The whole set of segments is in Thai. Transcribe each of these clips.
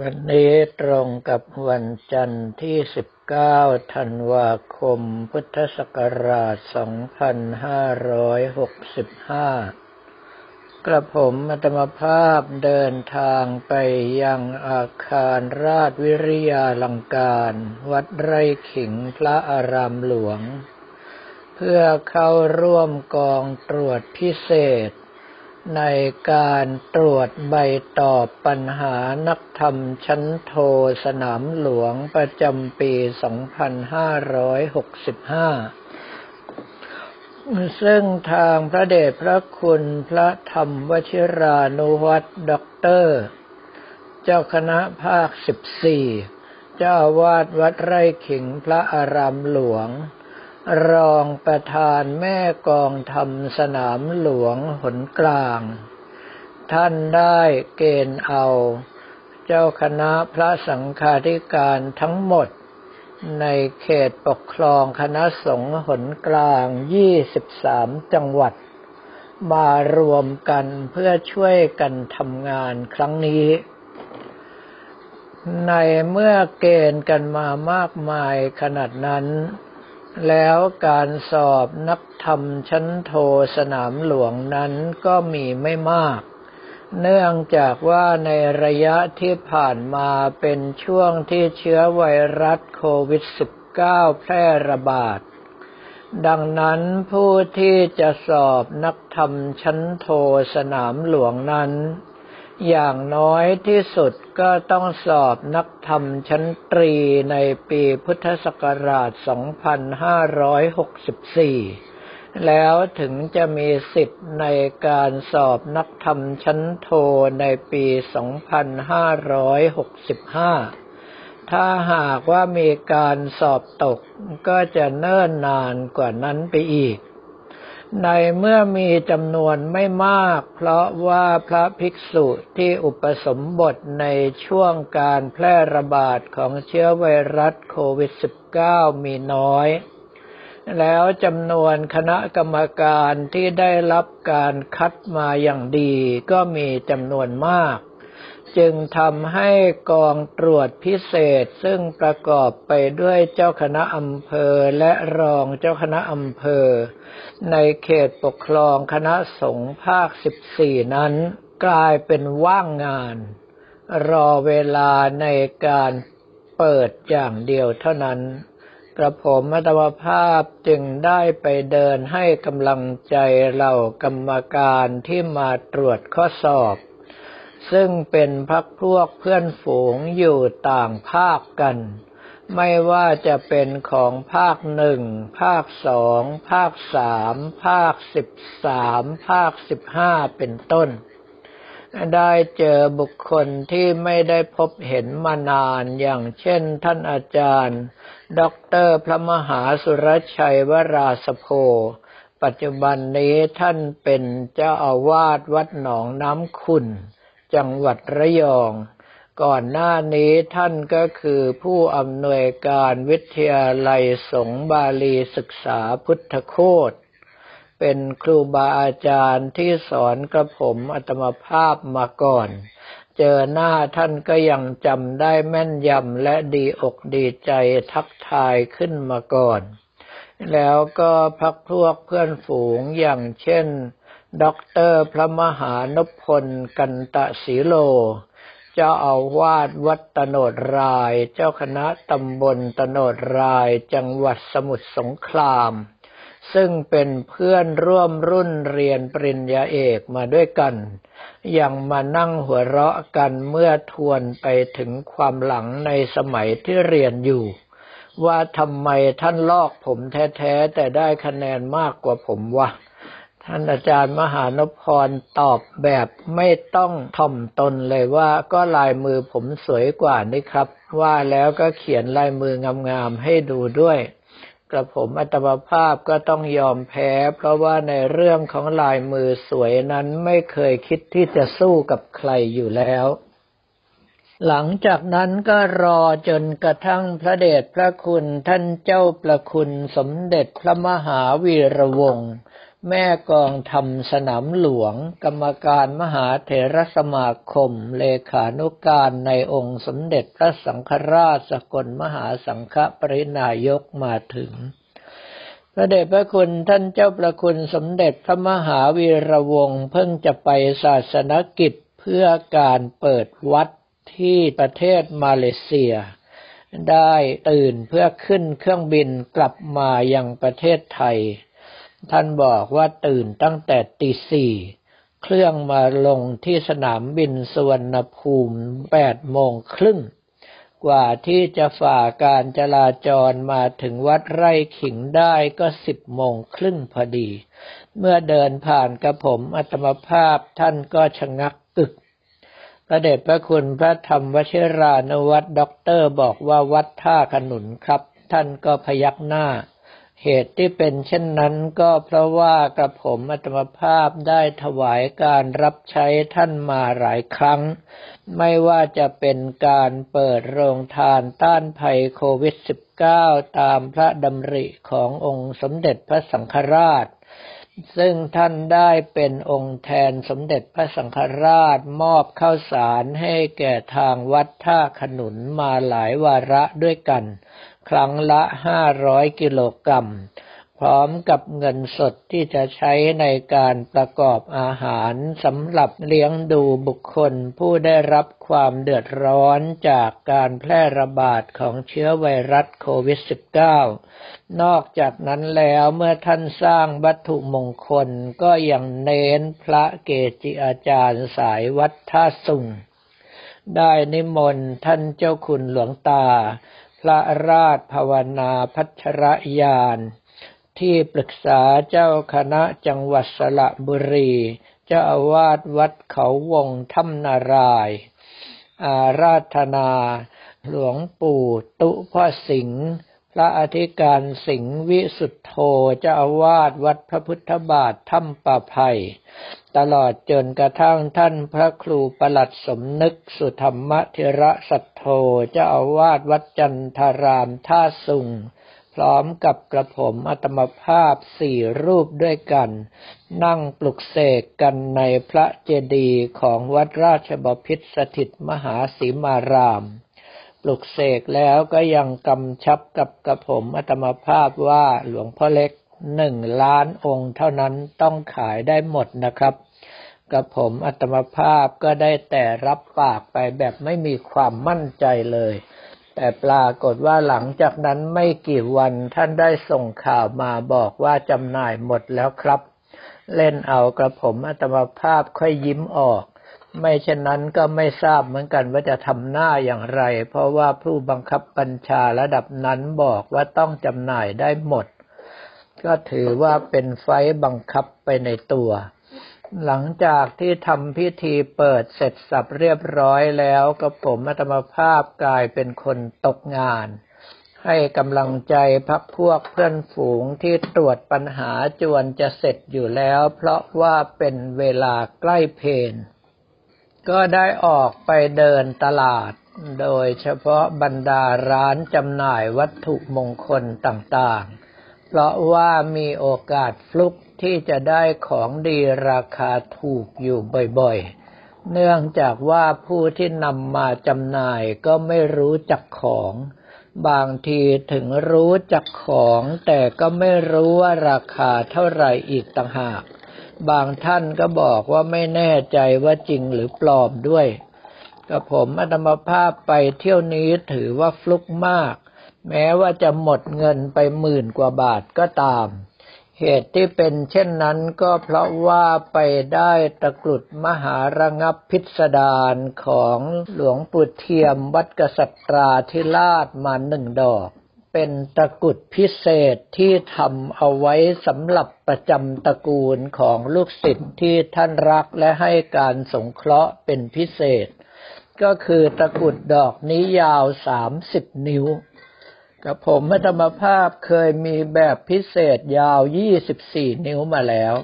วันนี้ตรงกับวันจันทร์ที่ 19 ธันวาคม พุทธศักราช 2565 กระผมอัตมภาพเดินทางไปยังอาคารราชวิริยาลังการ วัดไร่ขิงพระอารามหลวง เพื่อเข้าร่วมกองตรวจพิเศษ ในการตรวจใบตอบปัญหานักธรรมชั้นโทสนามหลวงประจำปี 2565 ซึ่งทางพระเดชพระคุณพระธรรมวชิรานุวัตรด็อกเตอร์ เจ้าคณะภาค 14 เจ้าวาดวัดไร่ขิงพระอารามหลวง รองประธานแม่กองธรรมสนามหลวงหนกลาง ท่านได้เกณฑ์เอา เจ้าคณะพระสังฆาธิการทั้งหมด ในเขตปกครองคณะสงฆ์หนกลาง 23 จังหวัด มารวมกันเพื่อช่วยกันทำงานครั้งนี้ในเมื่อเกณฑ์กันมามากมายขนาดนั้น แล้วการสอบนักธรรมชั้นโทสนามหลวงนั้นก็มีไม่มาก เนื่องจากว่าในระยะที่ผ่านมาเป็นช่วงที่เชื้อไวรัสโควิด -19 แพร่ระบาด ดังนั้นผู้ที่จะสอบนักธรรมชั้นโทสนามหลวงนั้น อย่างน้อยที่สุดก็ต้องสอบนักธรรมชั้นตรีในปีพุทธศักราช 2564 แล้วถึงจะมีสิทธิ์ในการสอบนักธรรมชั้นโทในปี 2565 ถ้าหากว่ามีการสอบตกก็จะเนิ่นนานกว่านั้นไปอีก ในเมื่อมีจำนวนไม่มาก เพราะว่าพระภิกษุที่อุปสมบทในช่วงการแพร่ระบาดของเชื้อไวรัสโควิด -19 มีน้อย แล้วจำนวนคณะกรรมการที่ได้รับการคัดมาอย่างดีก็มีจำนวนมาก จึงทำให้กองตรวจพิเศษซึ่งประกอบไปด้วยเจ้าคณะอำเภอและรองเจ้าคณะอำเภอ ในเขตปกครองคณะสงฆ์ภาค 14 นั้น กลายเป็นว่างงาน รอเวลาในการเปิดอย่างเดียวเท่านั้น กระผมมัตวภาพจึงได้ไปเดินให้กำลังใจเหล่ากรรมการที่มาตรวจข้อสอบ ซึ่งเป็นพักพวกเพื่อนฝูงอยู่ต่างภาคกัน ไม่ว่าจะเป็นของภาคหนึ่ง ภาคสอง ภาคสาม ภาคสิบสาม ภาคสิบห้าเป็นต้น ได้เจอบุคคลที่ไม่ได้พบเห็นมานานอย่างเช่นท่านอาจารย์ด็อกเตอร์พระมหาสุรชัยวราสโพปัจจุบันนี้ท่านเป็นเจ้าอาวาสวัดหนองน้ำขุน จังหวัดระยอง ก่อนหน้านี้ท่านก็คือผู้อำนวยการวิทยาลัยสงบาลีศึกษาพุทธโคตเป็นครูบาอาจารย์ที่สอนกระผมอัตมภาพมาก่อน เจอหน้าท่านก็ยังจำได้แม่นยำและดีอกดีใจทักทายขึ้นมาก่อน แล้วก็พักพวกเพื่อนฝูงอย่างเช่น ด็อกเตอร์พระมหานพลกันตะศีโล เจ้าอาวาสวัดตโนดราย เจ้าคณะตำบลตโนดราย จังหวัดสมุทรสงคราม ซึ่งเป็นเพื่อนร่วมรุ่นเรียนปริญญาเอกมาด้วยกัน ยังมานั่งหัวเราะกันเมื่อทวนไปถึงความหลังในสมัยที่เรียนอยู่ว่าทำไมท่านลอกผมแท้ ๆ แต่ได้คะแนนมากกว่าผมวะ ท่านอาจารย์มหานพรตอบแบบไม่ต้องถ่อมตนเลยว่าก็ลายมือผมสวยกว่านี่ครับ ว่าแล้วก็เขียนลายมืองามๆให้ดูด้วย กระผมอัตมภาพก็ต้องยอมแพ้ เพราะว่าในเรื่องของลายมือสวยนั้นไม่เคยคิดที่จะสู้กับใครอยู่แล้ว หลังจากนั้นก็รอจนกระทั่งพระเดชพระคุณท่านเจ้าประคุณสมเด็จพระมหาวีระวงศ์ แม่กองทำสนามหลวง กรรมการมหาเถรสมาคม เลขานุการในองค์สมเด็จพระสังฆราชสกลมหาสังฆปรินายกมาถึง พระเดชพระคุณท่านเจ้าประคุณสมเด็จพระมหาวีระวงศ์เพิ่งจะไปศาสนกิจเพื่อการเปิดวัดที่ประเทศมาเลเซีย ได้ตื่นเพื่อขึ้นเครื่องบินกลับมายังประเทศไทย ท่านบอกว่าตื่นตั้งแต่ตีสี่เครื่องมาลงที่สนามบินสวรรณภูมิแปดโมงครึ่ง กว่าที่จะฝ่าการจราจรมาถึงวัดไร่ขิงได้ก็สิบโมงครึ่งพอดี เมื่อเดินผ่านกระผมอัตมภาพท่านก็ชะงักกึกระเดชพระคุณพระธรรมวชิรานวัตด็อกเตอร์บอกว่าวัดท่าขนุนครับ ท่านก็พยักหน้า เหตุที่เป็นเช่นนั้นก็เพราะว่ากระผมอัตมภาพได้ถวายการรับใช้ท่านมาหลายครั้ง ไม่ว่าจะเป็นการเปิดโรงทานต้านภัยโควิด -19 ตามพระดำริขององค์สมเด็จพระสังฆราช ซึ่งท่านได้เป็นองค์แทนสมเด็จพระสังฆราชมอบข้าวสารให้แก่ทางวัดท่าขนุนมาหลายวาระด้วยกัน ครั้งละห้าร้อยกิโลกรัม พร้อมกับเงินสดที่จะใช้ในการประกอบอาหารสำหรับเลี้ยงดูบุคคลผู้ได้รับความเดือดร้อนจากการแพร่ระบาดของเชื้อไวรัสโควิด -19 นอกจากนั้นแล้วเมื่อท่านสร้างวัตถุมงคลก็ยังเน้นพระเกจิอาจารย์สายวัดท่าสุงได้นิมนต์ท่านเจ้าคุณหลวงตา พระราชภาวนาพัชรยาน ที่ปรึกษาเจ้าคณะจังหวัดสระบุรี เจ้าอาวาสวัดเขาวงถ้ำนารายอาราธนา หลวงปู่ตุพ่อสิงห์ พระอธิการสิงห์วิสุทธโธเจ้าอาวาสวัดพระพุทธบาทถ้ำป่าไผ่ตลอดจนกระทั่งท่านพระครูประหลัดสมนึกสุธรรมเทระสัทโธเจ้าอาวาสวัดจันทารามท่าสุงพร้อมกับกระผมอัตมภาพสี่รูปด้วยกัน นั่งปลุกเสกกันในพระเจดีย์ของวัดราชบพิตรสถิตมหาสีมาราม ปลุกเสกแล้วก็ยังกำชับกับกระผมอัตมภาพว่าหลวงพ่อเล็กหนึ่งล้านองค์เท่านั้นต้องขายได้หมดนะครับกระผมอัตมภาพก็ได้แต่รับปากไปแบบไม่มีความมั่นใจเลย แต่ปรากฏว่าหลังจากนั้นไม่กี่วันท่านได้ส่งข่าวมาบอกว่าจำหน่ายหมดแล้วครับ เล่นเอากระผมอัตมาภาพค่อยยิ้มออก ไม่เช่นนั้นก็ไม่ทราบเหมือนกันว่าจะทำหน้าอย่างไร เพราะว่าผู้บังคับบัญชาระดับนั้นบอกว่าต้องจำหน่ายได้หมด ก็ถือว่าเป็นไฟบังคับไปในตัว หลังจากที่ทำพิธีเปิดเสร็จสับเรียบร้อยแล้วก็ผมอัตมภาพกลายเป็นคนตกงาน ให้กำลังใจพักพวกเพื่อนฝูงที่ตรวจปัญหาจวนจะเสร็จอยู่แล้ว เพราะว่าเป็นเวลาใกล้เพน ก็ได้ออกไปเดินตลาด โดยเฉพาะบรรดาร้านจำหน่ายวัตถุมงคลต่างๆ เพราะว่ามีโอกาสฟลุกที่จะได้ของดีราคาถูกอยู่บ่อยๆ เนื่องจากว่าผู้ที่นำมาจำหน่ายก็ไม่รู้จักของ บางทีถึงรู้จักของแต่ก็ไม่รู้ว่าราคาเท่าไหร่อีกต่างหาก บางท่านก็บอกว่าไม่แน่ใจว่าจริงหรือปลอมด้วยกับผมอดมภาพไปเที่ยวนี้ถือว่าฟลุกมาก แม้ว่าจะหมดเงินไปหมื่นกว่าบาทก็ตาม เหตุที่เป็นเช่นนั้นก็เพราะว่าไปได้ตะกรุดมหาระงับพิสดารของหลวงปู่เทียมวัดกษัตราธิราชมาหนึ่งดอก เป็นตะกุดพิเศษที่ทำเอาไว้สำหรับประจำตระกูลของลูกศิษย์ที่ท่านรักและให้การสงเคราะห์เป็นพิเศษ ก็คือตะกุดดอกนี้ยาวสามสิบนิ้วกับผมธรรมภาพเคยมีแบบพิเศษยาว 24 นิ้วมาแล้ว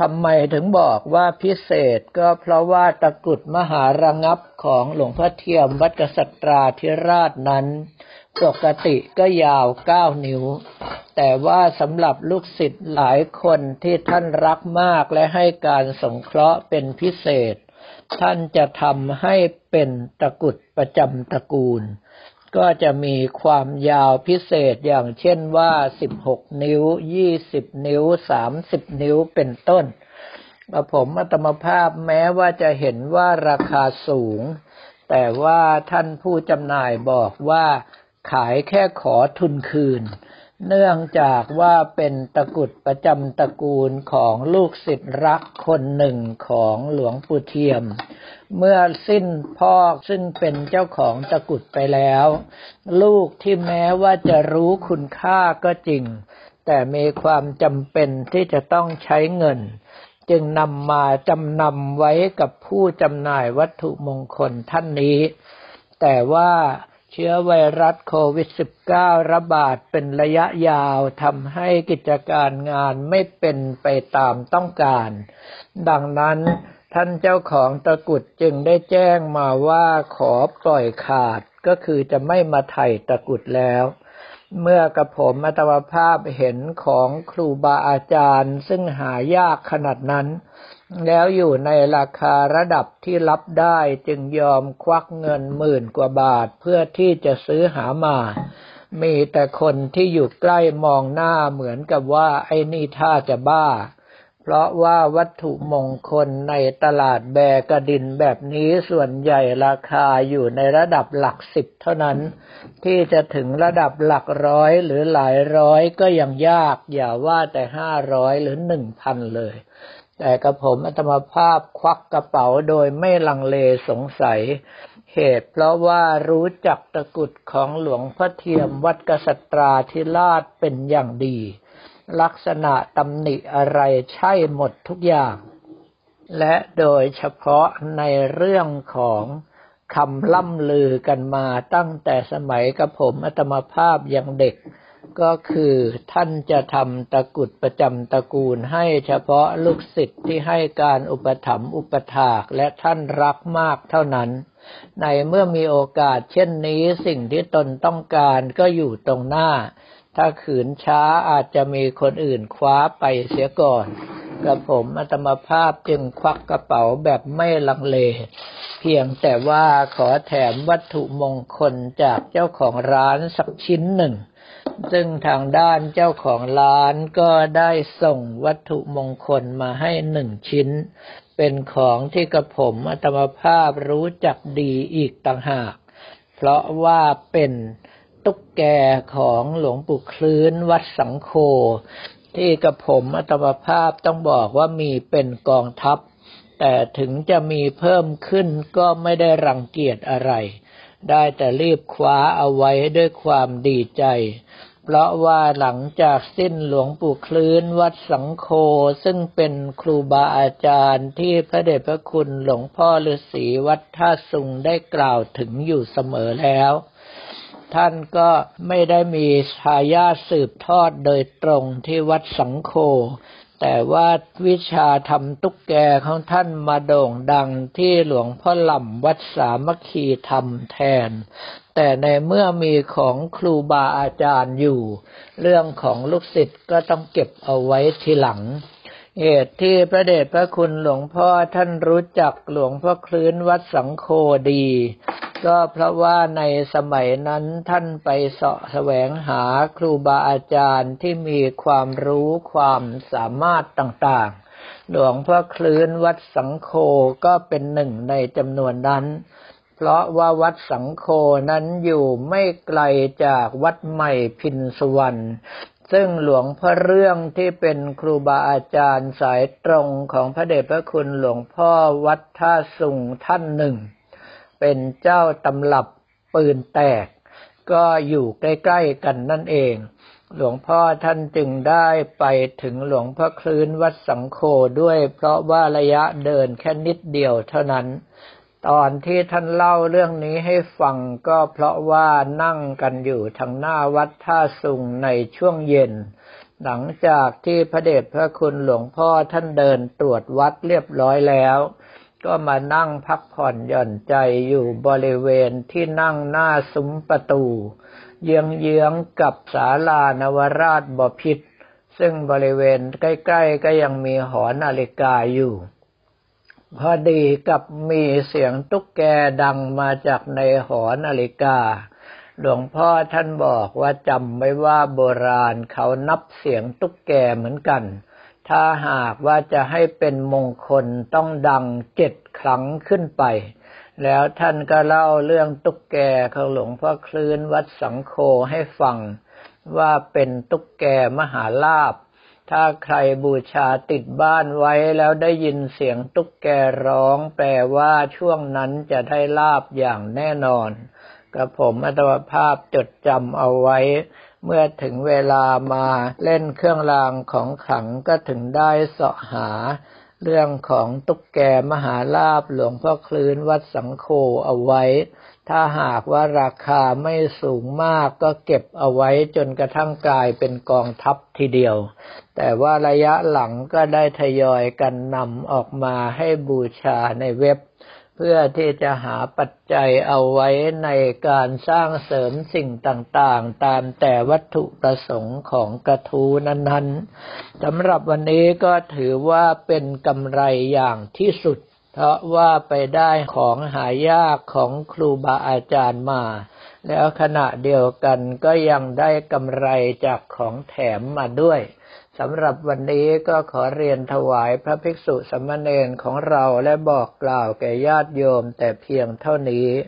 ทำไมถึงบอกว่าพิเศษก็เพราะว่าตะกุดมหาระงับของหลวงพ่อเทียมวัดกษัตราธิราชนั้น ปกติก็ยาวเก้านิ้ว แต่ว่าสำหรับลูกศิษย์หลายคนที่ท่านรักมากและให้การสงเคราะห์เป็นพิเศษ ท่านจะทำให้เป็นตะกุดประจำตระกูล ก็จะมีความยาวพิเศษอย่างเช่นว่า 16 นิ้ว 20 นิ้ว 30 นิ้วเป็นต้นผมอัตมภาพแม้ว่าจะเห็นว่าราคาสูงแต่ว่าท่านผู้จำหน่ายบอกว่า ขายแค่ขอทุนคืน เนื่องจากว่าเป็นตะกุดประจำตระกูลของลูกศิษย์รักคนหนึ่งของหลวงปู่เทียม เมื่อสิ้นพ่อซึ่งเป็นเจ้าของตะกุดไปแล้ว ลูกที่แม้ว่าจะรู้คุณค่าก็จริง แต่มีความจำเป็นที่จะต้องใช้เงิน จึงนำมาจำนำไว้กับผู้จำหน่ายวัตถุมงคลท่านนี้ แต่ว่า เชื้อไวรัสโควิด -19 ระบาดเป็นระยะยาวทำให้กิจการงานไม่เป็นไปตามต้องการ ดังนั้นท่านเจ้าของตะกุดจึงได้แจ้งมาว่าขอปล่อยขาดก็คือจะไม่มาไถ่ตะกุดแล้ว เมื่อกระผมอัตวภาพเห็นของครูบาอาจารย์ ซึ่งหายากขนาดนั้น แล้วอยู่ในราคาระดับที่รับได้จึงยอมควักเงินหมื่นกว่าบาทเพื่อที่จะซื้อหามา มีแต่คนที่อยู่ใกล้มองหน้าเหมือนกับว่าไอ้นี่ท่าจะบ้า เพราะว่าวัตถุมงคลในตลาดแบกระดินแบบนี้ส่วนใหญ่ราคาอยู่ในระดับหลักสิบเท่านั้น ที่จะถึงระดับหลักร้อยหรือหลายร้อยก็ยังยาก อย่าว่าแต่ห้าร้อยหรือหนึ่งพันเลย แต่กระผมอัตมภาพควักกระเป๋าโดยไม่ลังเลสงสัย เหตุเพราะว่ารู้จักตะกุดของหลวงพ่อเทียมวัดกษัตราธิราชเป็นอย่างดี ลักษณะตำหนิอะไรใช่หมดทุกอย่าง และโดยเฉพาะในเรื่องของคำล่ำลือกันมาตั้งแต่สมัยกระผมอัตมภาพยังเด็ก ก็คือท่านจะทำตะกุดประจำตระกูลให้เฉพาะลูกศิษย์ที่ให้การอุปถัมภ์อุปถากและท่านรักมากเท่านั้น ในเมื่อมีโอกาสเช่นนี้สิ่งที่ตนต้องการก็อยู่ตรงหน้า ถ้าขืนช้าอาจจะมีคนอื่นคว้าไปเสียก่อนกระผมอัตมภาพจึงควักกระเป๋าแบบไม่ลังเล เพียงแต่ว่าขอแถมวัตถุมงคลจากเจ้าของร้านสักชิ้นหนึ่ง ซึ่งทางด้านเจ้าของร้านก็ได้ส่งวัตถุมงคลมาให้หนึ่งชิ้น เป็นของที่กระผมอัตมภาพรู้จักดีอีกต่างหาก เพราะว่าเป็นตุ๊กแกของหลวงปู่คลื้นวัดสังโฆที่กระผมอัตมภาพต้องบอกว่ามีเป็นกองทัพ แต่ถึงจะมีเพิ่มขึ้นก็ไม่ได้รังเกียจอะไร ได้แต่รีบคว้าเอาไว้ด้วยความดีใจ เพราะว่าหลังจากสิ้นหลวงปู่คลื่นวัดสังโฆซึ่งเป็นครูบาอาจารย์ที่พระเดชพระคุณหลวงพ่อฤาษีวัดท่าสุงได้กล่าวถึงอยู่เสมอแล้ว ท่านก็ไม่ได้มีทายาทสืบทอดโดยตรงที่วัดสังโฆ แต่ว่าวิชาทำตุ๊กแกของท่านมาโด่งดังที่หลวงพ่อหล่ำวัดสามัคคีทำแทน แต่ในเมื่อมีของครูบาอาจารย์อยู่ เรื่องของลูกศิษย์ก็ต้องเก็บเอาไว้ทีหลัง เหตุที่พระเดชพระคุณหลวงพ่อท่านรู้จักหลวงพ่อคลื่นวัดสังโคดี ก็เพราะว่าในสมัยนั้นท่านไปเสาะแสวงหาครูบาอาจารย์ที่มีความรู้ความสามารถต่างๆ หลวงพ่อคลื่นวัดสังโฆก็เป็นหนึ่งในจำนวนนั้น เพราะว่าวัดสังโฆนั้นอยู่ไม่ไกลจากวัดใหม่พินสวรรณซึ่งหลวงพ่อเรื่องที่เป็นครูบาอาจารย์สายตรงของพระเดชพระคุณหลวงพ่อวัดท่าสุงท่านหนึ่ง เป็นเจ้าตำรับปืนแตก ก็อยู่ใกล้ๆกันนั่นเอง หลวงพ่อท่านจึงได้ไปถึงหลวงพ่อคลื่นวัดสังโฆด้วย เพราะว่าระยะเดินแค่นิดเดียวเท่านั้น ตอนที่ท่านเล่าเรื่องนี้ให้ฟังก็เพราะว่านั่งกันอยู่ทางหน้าวัดท่าสุงในช่วงเย็นหลังจากที่พระเดชพระคุณหลวงพ่อท่านเดินตรวจวัดเรียบร้อยแล้ว ก็มานั่งพักผ่อนหย่อนใจอยู่บริเวณที่นั่งหน้าซุ้มประตู เยื้องๆกับศาลานวราชบพิษซึ่งบริเวณใกล้ ๆ ก็ยังมีหอนาฬิกาอยู่ พอดีกับมีเสียงตุ๊กแกดังมาจากในหอนาฬิกา หลวงพ่อท่านบอกว่าจำไว้ว่าโบราณเขานับเสียงตุ๊กแกเหมือนกัน ถ้าหากว่าจะให้เป็นมงคลต้องดังเจ็ดครั้งขึ้นไป แล้วท่านก็เล่าเรื่องตุ๊กแกของหลวงพ่อคลื่นวัดสังโฆให้ฟัง ว่าเป็นตุ๊กแกมหาลาบ ถ้าใครบูชาติดบ้านไว้แล้วได้ยินเสียงตุ๊กแกร้อง แปลว่าช่วงนั้นจะได้ลาบอย่างแน่นอนกระผมอัตวภาพจดจำเอาไว้ เมื่อถึงเวลามาเล่นเครื่องรางของขลังก็ถึงได้เสาะหา เรื่องของตุ๊กแกมหาลาบหลวงพ่อคลื่นวัดสังโฆเอาไว้ ถ้าหากว่าราคาไม่สูงมากก็เก็บเอาไว้จนกระทั่งกลายเป็นกองทัพทีเดียว แต่ว่าระยะหลังก็ได้ทยอยกันนำออกมาให้บูชาในเว็บ พื่อที่จะหาปัจจัยเอาไว้ในการสร้างเสริมสิ่งต่างๆ ตามแต่วัตถุประสงค์ของกระทูนั้นๆสำหรับวันนี้ก็ถือว่าเป็นกำไรอย่างที่สุด เพราะว่าไปได้ของหายากของครูบาอาจารย์มา แล้วขณะเดียวกันก็ยังได้กำไรจากของแถมมาด้วย สำหรับวันนี้ก็ขอเรียนถวายพระภิกษุสมณเณรของเราและบอกกล่าวแก่ญาติโยมแต่เพียงเท่านี้